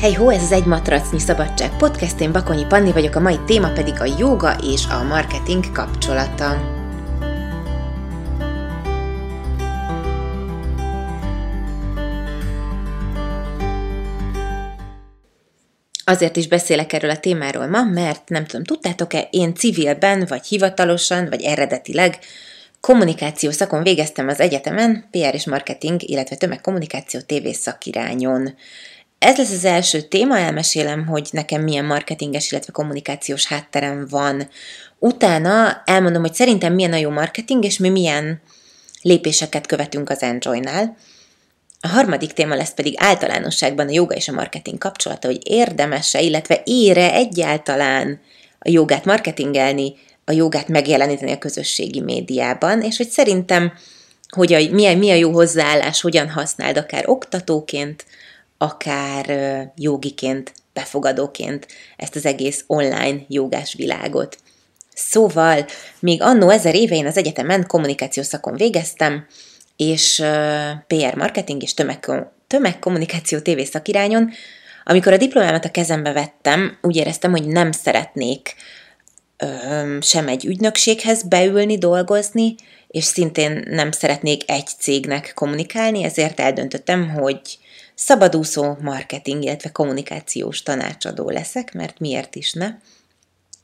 Hey ho, ez az Egy Matracnyi Szabadság podcast, én Bakonyi Panni vagyok, a mai téma pedig a joga és a marketing kapcsolata. Azért is beszélek erről a témáról ma, mert nem tudom, tudtátok-e, én civilben, vagy hivatalosan, vagy eredetileg kommunikáció szakon végeztem az egyetemen, PR és marketing, illetve tömegkommunikáció TV szakirányon. Ez lesz az első téma, elmesélem, hogy nekem milyen marketinges, illetve kommunikációs hátterem van. Utána elmondom, hogy szerintem milyen a jó marketing, és mi milyen lépéseket követünk az Enjoy-nál. A harmadik téma lesz pedig általánosságban a joga és a marketing kapcsolata, hogy érdemese, illetve ére egyáltalán a jogát marketingelni, a jogát megjeleníteni a közösségi médiában, és hogy szerintem, hogy a, milyen, mi a jó hozzáállás, hogyan használd akár oktatóként, akár jogiként, befogadóként ezt az egész online jogás világot. Szóval, még annó ezer éve én az egyetemen kommunikációs szakon végeztem, és PR marketing és tömeg, tömegkommunikáció TV szakirányon, amikor a diplomámat a kezembe vettem, úgy éreztem, hogy nem szeretnék ö, sem egy ügynökséghez beülni, dolgozni, és szintén nem szeretnék egy cégnek kommunikálni, ezért eldöntöttem, hogy szabadúszó marketing, illetve kommunikációs tanácsadó leszek, mert miért is ne.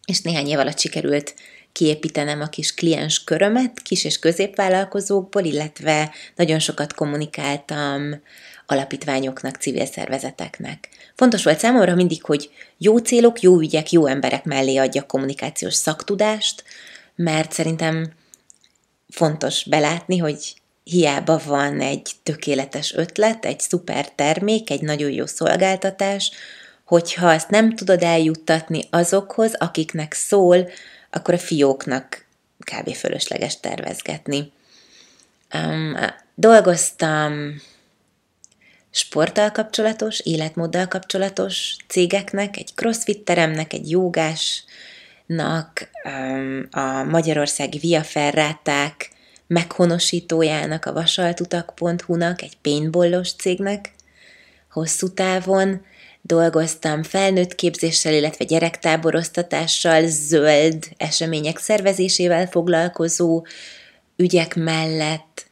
És néhány év alatt sikerült kiépítenem a kis kliens körömet, kis és középvállalkozókból, illetve nagyon sokat kommunikáltam alapítványoknak, civil szervezeteknek. Fontos volt számomra mindig, hogy jó célok, jó ügyek, jó emberek mellé adja kommunikációs szaktudást, mert szerintem fontos belátni, hogy hiába van egy tökéletes ötlet, egy szuper termék, egy nagyon jó szolgáltatás, hogyha ezt nem tudod eljuttatni azokhoz, akiknek szól, akkor a fióknak kb. fölösleges tervezgetni. Um, dolgoztam sporttal kapcsolatos, életmóddal kapcsolatos cégeknek, egy crossfit teremnek, egy jogásnak, um, a magyarországi Via Ferráták meghonosítójának, a vasaltutak.hu-nak, egy paintballos cégnek. Hosszú távon, dolgoztam felnőtt képzéssel, illetve gyerektáboroztatással, zöld események szervezésével foglalkozó ügyek mellett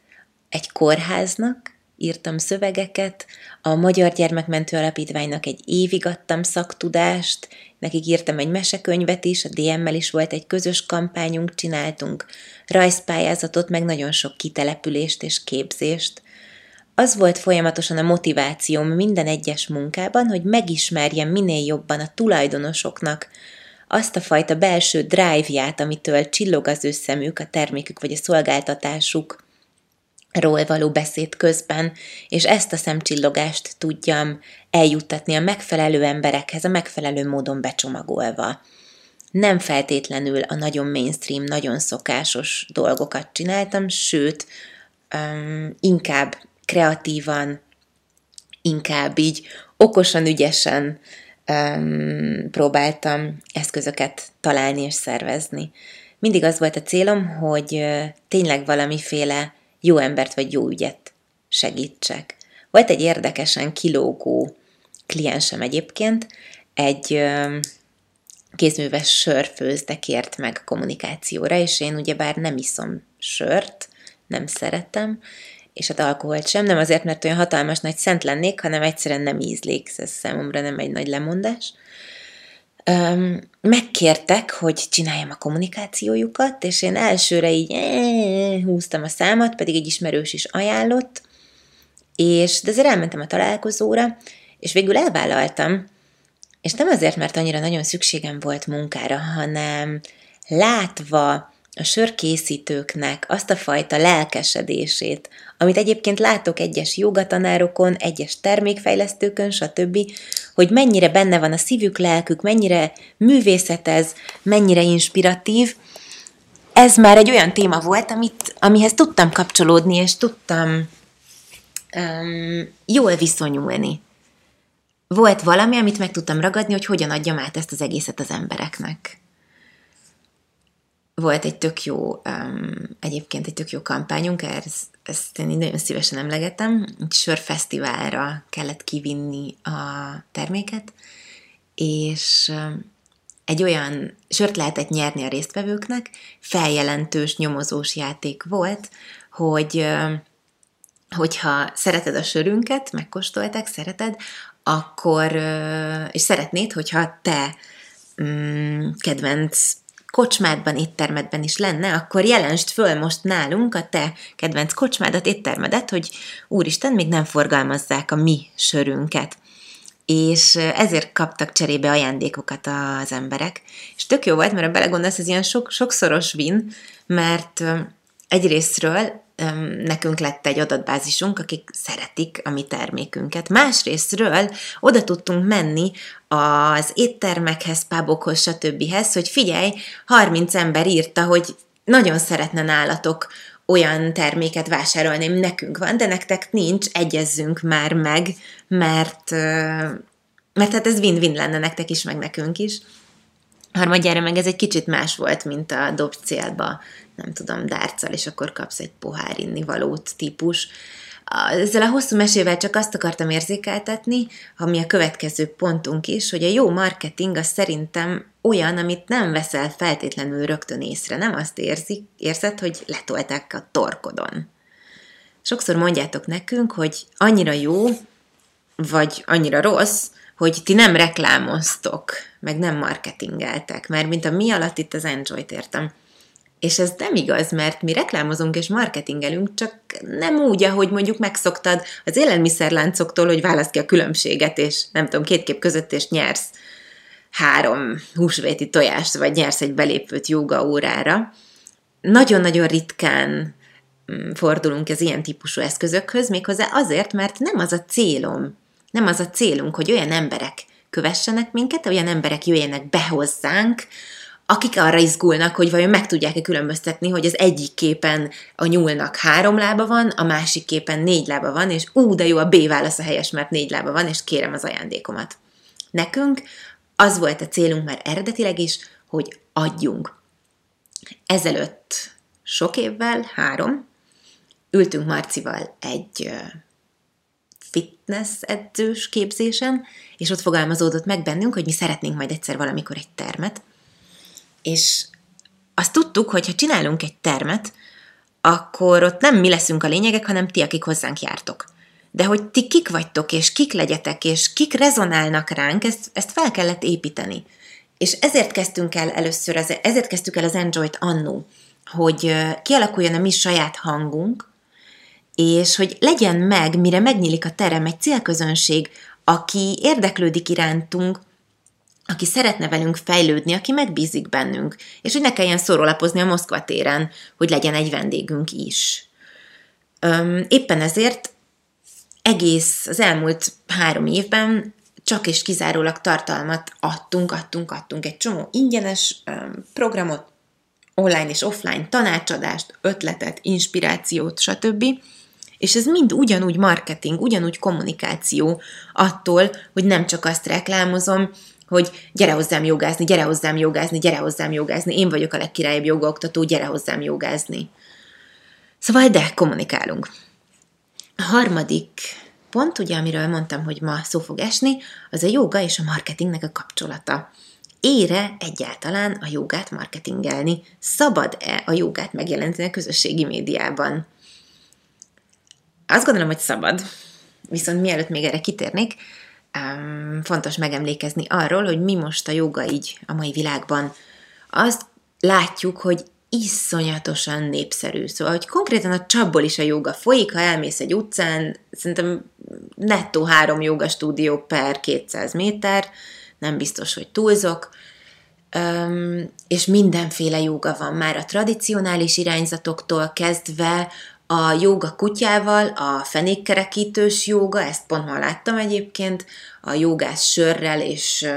egy kórháznak, írtam szövegeket, a Magyar Gyermekmentő Alapítványnak egy évig adtam szaktudást, nekik írtam egy mesekönyvet is, a DM-mel is volt egy közös kampányunk, csináltunk rajzpályázatot, meg nagyon sok kitelepülést és képzést. Az volt folyamatosan a motivációm minden egyes munkában, hogy megismerjem minél jobban a tulajdonosoknak azt a fajta belső drive-ját, amitől csillog az összemük, a termékük vagy a szolgáltatásuk, ról való beszéd közben, és ezt a szemcsillogást tudjam eljuttatni a megfelelő emberekhez, a megfelelő módon becsomagolva. Nem feltétlenül a nagyon mainstream, nagyon szokásos dolgokat csináltam, sőt, um, inkább kreatívan, inkább így okosan, ügyesen um, próbáltam eszközöket találni és szervezni. Mindig az volt a célom, hogy tényleg valamiféle jó embert vagy jó ügyet segítsek. Volt egy érdekesen kilógó kliensem egyébként, egy kézműves sörfőzde kért meg kommunikációra, és én ugyebár nem iszom sört, nem szeretem, és hát alkoholt sem, nem azért, mert olyan hatalmas nagy szent lennék, hanem egyszerűen nem ízlék, ez számomra nem egy nagy lemondás. Megkértek, hogy csináljam a kommunikációjukat, és én elsőre így ee, húztam a számat, pedig egy ismerős is ajánlott, és de azért elmentem a találkozóra, és végül elvállaltam, és nem azért, mert annyira nagyon szükségem volt munkára, hanem látva a sörkészítőknek azt a fajta lelkesedését, amit egyébként látok egyes jogatanárokon, egyes termékfejlesztőkön, stb., hogy mennyire benne van a szívük, lelkük, mennyire művészetez, mennyire inspiratív, ez már egy olyan téma volt, amit, amihez tudtam kapcsolódni, és tudtam um, jól viszonyulni. Volt valami, amit meg tudtam ragadni, hogy hogyan adjam át ezt az egészet az embereknek. Volt egy tök jó, um, egyébként egy tök jó kampányunk, ezt, ezt én nagyon szívesen emlegetem, egy sörfesztiválra kellett kivinni a terméket, és um, egy olyan sört lehetett nyerni a résztvevőknek, feljelentős, nyomozós játék volt, hogy um, hogyha szereted a sörünket, megkóstolták, szereted, akkor, uh, és szeretnéd, hogyha te um, kedvenc kocsmádban, éttermedben is lenne, akkor jelensd föl most nálunk a te kedvenc kocsmádat, éttermedet, hogy úristen, még nem forgalmazzák a mi sörünket. És ezért kaptak cserébe ajándékokat az emberek. És tök jó volt, mert ha belegondolsz, ez ilyen sok, sokszoros win, mert egyrésztről nekünk lett egy adatbázisunk, akik szeretik a mi termékünket. Másrésztről oda tudtunk menni az éttermekhez, pubokhoz, stb. hogy figyelj, 30 ember írta, hogy nagyon szeretne nálatok olyan terméket vásárolni, ami nekünk van, de nektek nincs, egyezzünk már meg, mert, mert hát ez win-win lenne nektek is, meg nekünk is. Harmadjára meg ez egy kicsit más volt, mint a dob célba nem tudom, dárccal, és akkor kapsz egy pohár valót típus. Ezzel a hosszú mesével csak azt akartam érzékeltetni, ami a következő pontunk is, hogy a jó marketing az szerintem olyan, amit nem veszel feltétlenül rögtön észre. Nem azt érzi, érzed, hogy letolták a torkodon. Sokszor mondjátok nekünk, hogy annyira jó, vagy annyira rossz, hogy ti nem reklámoztok, meg nem marketingeltek, mert mint a mi alatt itt az Enjoy-t értem és ez nem igaz, mert mi reklámozunk és marketingelünk, csak nem úgy, ahogy mondjuk megszoktad az élelmiszerláncoktól, hogy válasz ki a különbséget, és nem tudom, két kép között, és nyersz három húsvéti tojást, vagy nyersz egy belépőt joga órára. Nagyon-nagyon ritkán mm, fordulunk az ilyen típusú eszközökhöz, méghozzá azért, mert nem az a célom, nem az a célunk, hogy olyan emberek kövessenek minket, olyan emberek jöjjenek be hozzánk, akik arra izgulnak, hogy vajon meg tudják-e különböztetni, hogy az egyik képen a nyúlnak három lába van, a másik képen négy lába van, és ú, de jó, a B válasz a helyes, mert négy lába van, és kérem az ajándékomat. Nekünk az volt a célunk már eredetileg is, hogy adjunk. Ezelőtt sok évvel, három, ültünk Marcival egy fitness edzős képzésen, és ott fogalmazódott meg bennünk, hogy mi szeretnénk majd egyszer valamikor egy termet, és azt tudtuk, hogy ha csinálunk egy termet, akkor ott nem mi leszünk a lényegek, hanem ti, akik hozzánk jártok. De hogy ti kik vagytok, és kik legyetek, és kik rezonálnak ránk, ezt, ezt fel kellett építeni. És ezért kezdtünk el először, ezért kezdtük el az Enjoy-t annó, hogy kialakuljon a mi saját hangunk, és hogy legyen meg, mire megnyílik a terem, egy célközönség, aki érdeklődik irántunk, aki szeretne velünk fejlődni, aki megbízik bennünk, és hogy ne kelljen szórólapozni a Moszkva téren, hogy legyen egy vendégünk is. Éppen ezért egész az elmúlt három évben csak és kizárólag tartalmat adtunk, adtunk, adtunk egy csomó ingyenes programot, online és offline tanácsadást, ötletet, inspirációt, stb. És ez mind ugyanúgy marketing, ugyanúgy kommunikáció attól, hogy nem csak azt reklámozom, hogy gyere hozzám jogázni, gyere hozzám jogázni, gyere hozzám jogázni, én vagyok a legkirályabb jogaoktató, gyere hozzám jogázni. Szóval de kommunikálunk. A harmadik pont, ugye, amiről mondtam, hogy ma szó fog esni, az a joga és a marketingnek a kapcsolata. Ére egyáltalán a jogát marketingelni? Szabad-e a jogát megjeleníteni a közösségi médiában? Azt gondolom, hogy szabad. Viszont mielőtt még erre kitérnék, um, fontos megemlékezni arról, hogy mi most a joga így a mai világban. Azt látjuk, hogy iszonyatosan népszerű. Szóval, hogy konkrétan a csapból is a joga folyik, ha elmész egy utcán, szerintem nettó három joga stúdió per 200 méter, nem biztos, hogy túlzok, um, és mindenféle joga van már a tradicionális irányzatoktól kezdve a jóga kutyával, a fenékkerekítős jóga, ezt pont ma láttam egyébként, a jogás sörrel és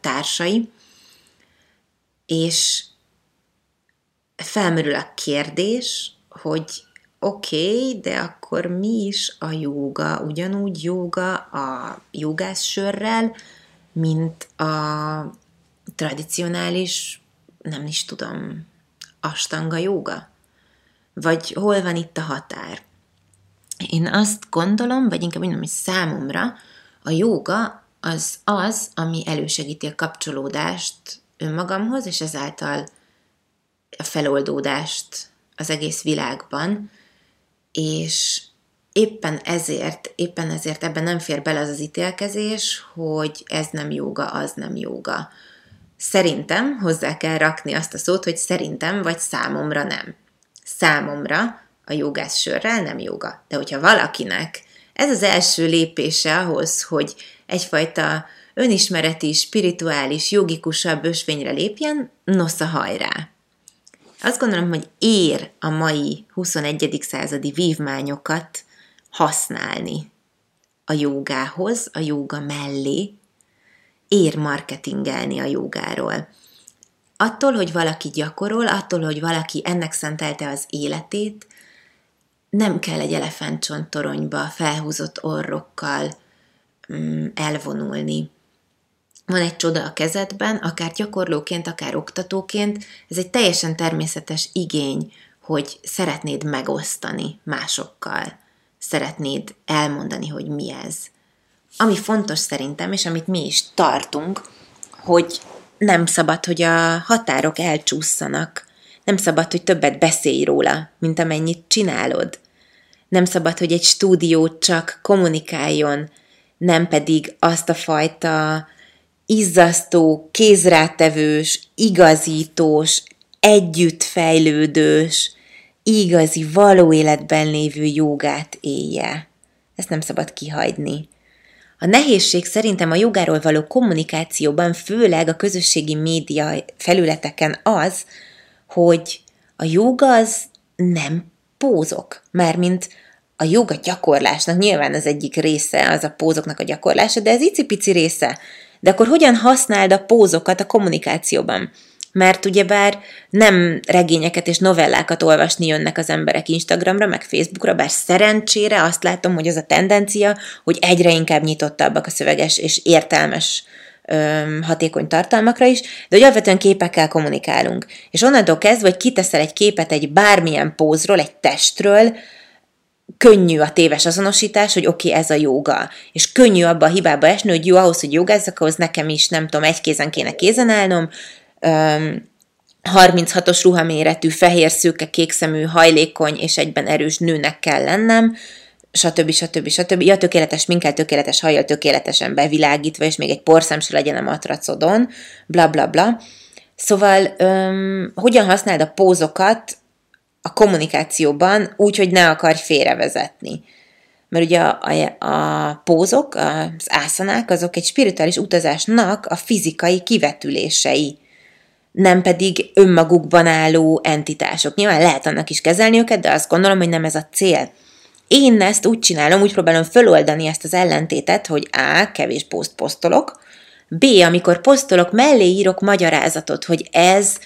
társai, és felmerül a kérdés, hogy oké, okay, de akkor mi is a jóga? Ugyanúgy jóga a jogás sörrel, mint a tradicionális, nem is tudom, astanga jóga? Vagy hol van itt a határ? Én azt gondolom, vagy inkább mondom, hogy számomra a jóga az az, ami elősegíti a kapcsolódást önmagamhoz, és ezáltal a feloldódást az egész világban, és éppen ezért, éppen ezért ebben nem fér bele az az ítélkezés, hogy ez nem jóga, az nem jóga. Szerintem hozzá kell rakni azt a szót, hogy szerintem vagy számomra nem. Számomra a jogász sörrel nem joga. De hogyha valakinek ez az első lépése ahhoz, hogy egyfajta önismereti, spirituális, jogikusabb ösvényre lépjen, nosza hajrá. Azt gondolom, hogy ér a mai 21. századi vívmányokat használni a jogához, a joga mellé, ér marketingelni a jogáról. Attól, hogy valaki gyakorol, attól, hogy valaki ennek szentelte az életét, nem kell egy elefántcsontoronyba felhúzott orrokkal mm, elvonulni. Van egy csoda a kezedben, akár gyakorlóként, akár oktatóként, ez egy teljesen természetes igény, hogy szeretnéd megosztani másokkal, szeretnéd elmondani, hogy mi ez. Ami fontos szerintem, és amit mi is tartunk, hogy nem szabad, hogy a határok elcsúszanak. Nem szabad, hogy többet beszélj róla, mint amennyit csinálod. Nem szabad, hogy egy stúdió csak kommunikáljon, nem pedig azt a fajta izzasztó, kézrátevős, igazítós, együttfejlődős, igazi, való életben lévő jogát élje. Ezt nem szabad kihagyni. A nehézség szerintem a jogáról való kommunikációban, főleg a közösségi média felületeken az, hogy a joga az nem pózok, mint a joga gyakorlásnak nyilván az egyik része az a pózoknak a gyakorlása, de ez icipici része. De akkor hogyan használd a pózokat a kommunikációban? Mert ugyebár nem regényeket és novellákat olvasni jönnek az emberek Instagramra, meg Facebookra, bár szerencsére azt látom, hogy az a tendencia, hogy egyre inkább nyitottabbak a szöveges és értelmes hatékony tartalmakra is, de hogy alapvetően képekkel kommunikálunk. És onnantól kezdve, hogy kiteszel egy képet egy bármilyen pózról, egy testről, könnyű a téves azonosítás, hogy oké, okay, ez a joga. És könnyű abba a hibába esni, hogy jó, ahhoz, hogy jogázzak, ahhoz nekem is, nem tudom, egy kézen kéne kézen állnom, 36-os ruhaméretű, fehér, szőke, kékszemű, hajlékony és egyben erős nőnek kell lennem, stb. stb. stb. Ja, tökéletes minkkel, tökéletes hajjal, tökéletesen bevilágítva, és még egy porszem se legyen a matracodon, bla bla bla. Szóval, öm, hogyan használd a pózokat a kommunikációban úgy, hogy ne akarj félrevezetni. Mert ugye a, a, a pózok, az ászanák, azok egy spirituális utazásnak a fizikai kivetülései nem pedig önmagukban álló entitások. Nyilván lehet annak is kezelni őket, de azt gondolom, hogy nem ez a cél. Én ezt úgy csinálom, úgy próbálom föloldani ezt az ellentétet, hogy A. kevés poszt posztolok, B. amikor posztolok, mellé írok magyarázatot, hogy ez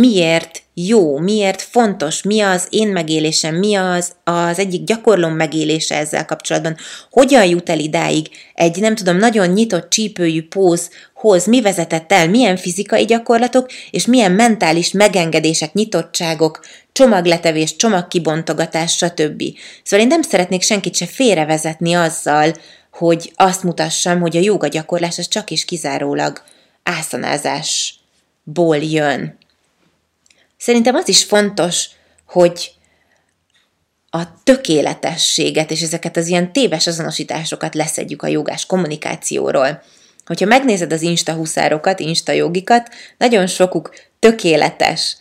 miért jó, miért fontos, mi az én megélésem, mi az az egyik gyakorlom megélése ezzel kapcsolatban, hogyan jut el idáig egy, nem tudom, nagyon nyitott csípőjű pózhoz, mi vezetett el, milyen fizikai gyakorlatok, és milyen mentális megengedések, nyitottságok, csomagletevés, csomagkibontogatás, stb. Szóval én nem szeretnék senkit se félrevezetni azzal, hogy azt mutassam, hogy a jóga gyakorlás az csak és kizárólag ászanázásból jön. Szerintem az is fontos, hogy a tökéletességet és ezeket az ilyen téves azonosításokat leszedjük a jogás kommunikációról. Hogyha megnézed az Insta huszárokat, Insta jogikat, nagyon sokuk tökéletes,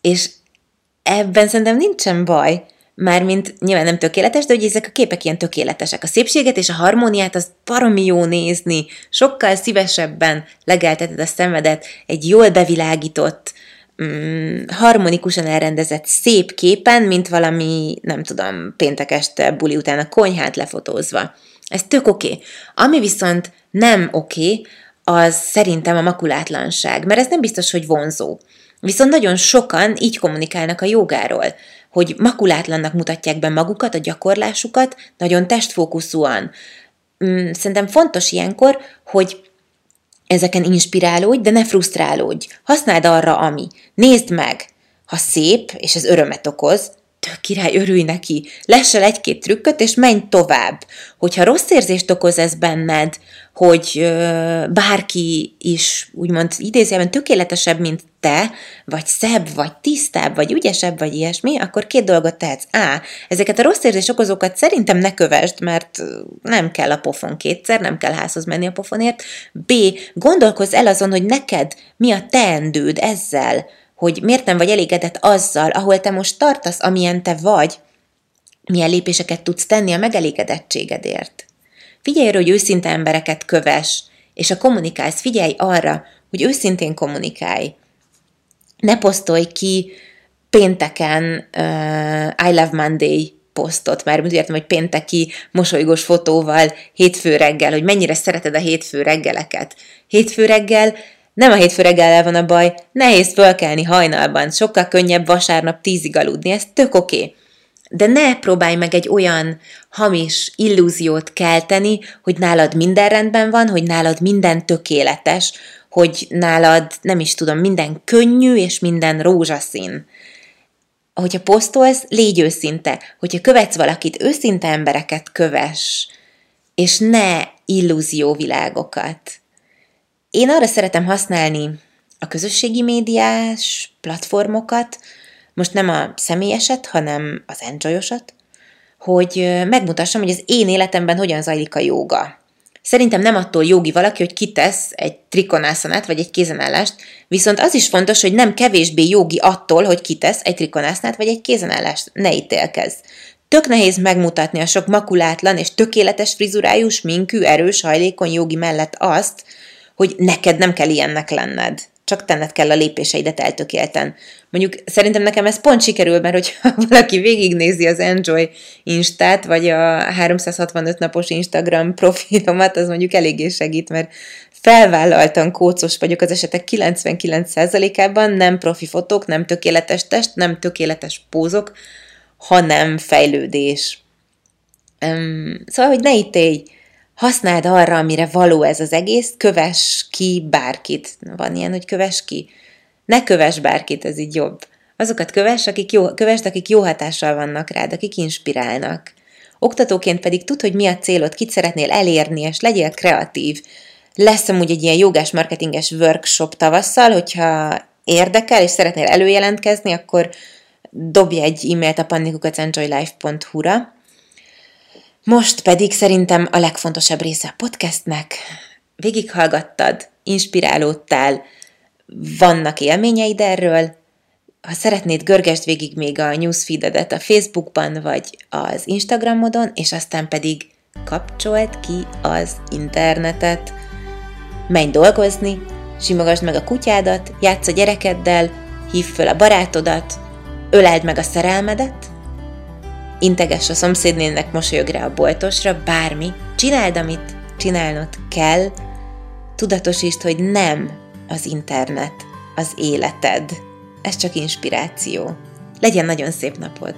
és ebben szerintem nincsen baj, mármint nyilván nem tökéletes, de hogy ezek a képek ilyen tökéletesek. A szépséget és a harmóniát az baromi jó nézni, sokkal szívesebben legelteted a szemedet egy jól bevilágított, mm, harmonikusan elrendezett szép képen, mint valami, nem tudom, péntek este buli után a konyhát lefotózva. Ez tök oké. Okay. Ami viszont nem oké, okay, az szerintem a makulátlanság, mert ez nem biztos, hogy vonzó. Viszont nagyon sokan így kommunikálnak a jogáról, hogy makulátlannak mutatják be magukat, a gyakorlásukat, nagyon testfókuszúan. Mm, szerintem fontos ilyenkor, hogy ezeken inspirálódj, de ne frusztrálódj. Használd arra, ami. Nézd meg! ha szép, és ez örömet okoz, tök király, örülj neki, lessel egy-két trükköt, és menj tovább. Hogyha rossz érzést okoz ez benned, hogy ö, bárki is úgymond idézőjelben tökéletesebb, mint te, vagy szebb, vagy tisztább, vagy ügyesebb, vagy ilyesmi, akkor két dolgot tehetsz. A. Ezeket a rossz érzés okozókat szerintem ne kövesd, mert nem kell a pofon kétszer, nem kell házhoz menni a pofonért. B. Gondolkozz el azon, hogy neked mi a teendőd ezzel, hogy miért nem vagy elégedett azzal, ahol te most tartasz, amilyen te vagy, milyen lépéseket tudsz tenni a megelégedettségedért. Figyelj arra, hogy őszinte embereket köves, és a kommunikálsz, figyelj arra, hogy őszintén kommunikálj. Ne posztolj ki pénteken uh, I Love Monday posztot, mert úgy értem, hogy pénteki mosolygós fotóval hétfő reggel, hogy mennyire szereted a hétfő reggeleket. Hétfő reggel nem a hétfő reggel van a baj, nehéz fölkelni hajnalban, sokkal könnyebb vasárnap tízig aludni, ez tök oké. Okay. De ne próbálj meg egy olyan hamis illúziót kelteni, hogy nálad minden rendben van, hogy nálad minden tökéletes, hogy nálad, nem is tudom, minden könnyű és minden rózsaszín. Hogyha posztolsz, légy őszinte. Hogyha követsz valakit, őszinte embereket köves, és ne illúzióvilágokat. Én arra szeretem használni a közösségi médiás platformokat, most nem a személyeset, hanem az enjoyosat, hogy megmutassam, hogy az én életemben hogyan zajlik a jóga. Szerintem nem attól jogi valaki, hogy kitesz egy trikonászanát vagy egy kézenállást, viszont az is fontos, hogy nem kevésbé jogi attól, hogy kitesz egy trikonászanát vagy egy kézenállást. Ne ítélkezz. Tök nehéz megmutatni a sok makulátlan és tökéletes frizurájú, sminkű, erős, hajlékony jogi mellett azt, hogy neked nem kell ilyennek lenned. Csak tenned kell a lépéseidet eltökélten. Mondjuk szerintem nekem ez pont sikerül, mert hogyha valaki végignézi az Enjoy Instát, vagy a 365 napos Instagram profilomat, az mondjuk eléggé segít, mert felvállaltan kócos vagyok az esetek 99%-ában, nem profi fotók, nem tökéletes test, nem tökéletes pózok, hanem fejlődés. Um, szóval, hogy ne ítélj használd arra, amire való ez az egész, kövess ki bárkit. Van ilyen, hogy kövess ki? Ne kövess bárkit, ez így jobb. Azokat kövess, akik jó, kövess, akik jó hatással vannak rád, akik inspirálnak. Oktatóként pedig tud, hogy mi a célod, kit szeretnél elérni, és legyél kreatív. Lesz amúgy egy ilyen jogás marketinges workshop tavasszal, hogyha érdekel, és szeretnél előjelentkezni, akkor dobj egy e-mailt a pannikukacenjoylife.hu-ra, most pedig szerintem a legfontosabb része a podcastnek. Végighallgattad, inspirálódtál, vannak élményeid erről, ha szeretnéd, görgesd végig még a newsfeededet a Facebookban vagy az Instagramodon, és aztán pedig kapcsolt ki az internetet. Menj dolgozni, simogasd meg a kutyádat, játsz a gyerekeddel, hív föl a barátodat, öleld meg a szerelmedet, integess a szomszédnének, mosolyog rá a boltosra, bármi, csináld, amit csinálnod kell, tudatosítsd, hogy nem az internet az életed. Ez csak inspiráció. Legyen nagyon szép napod!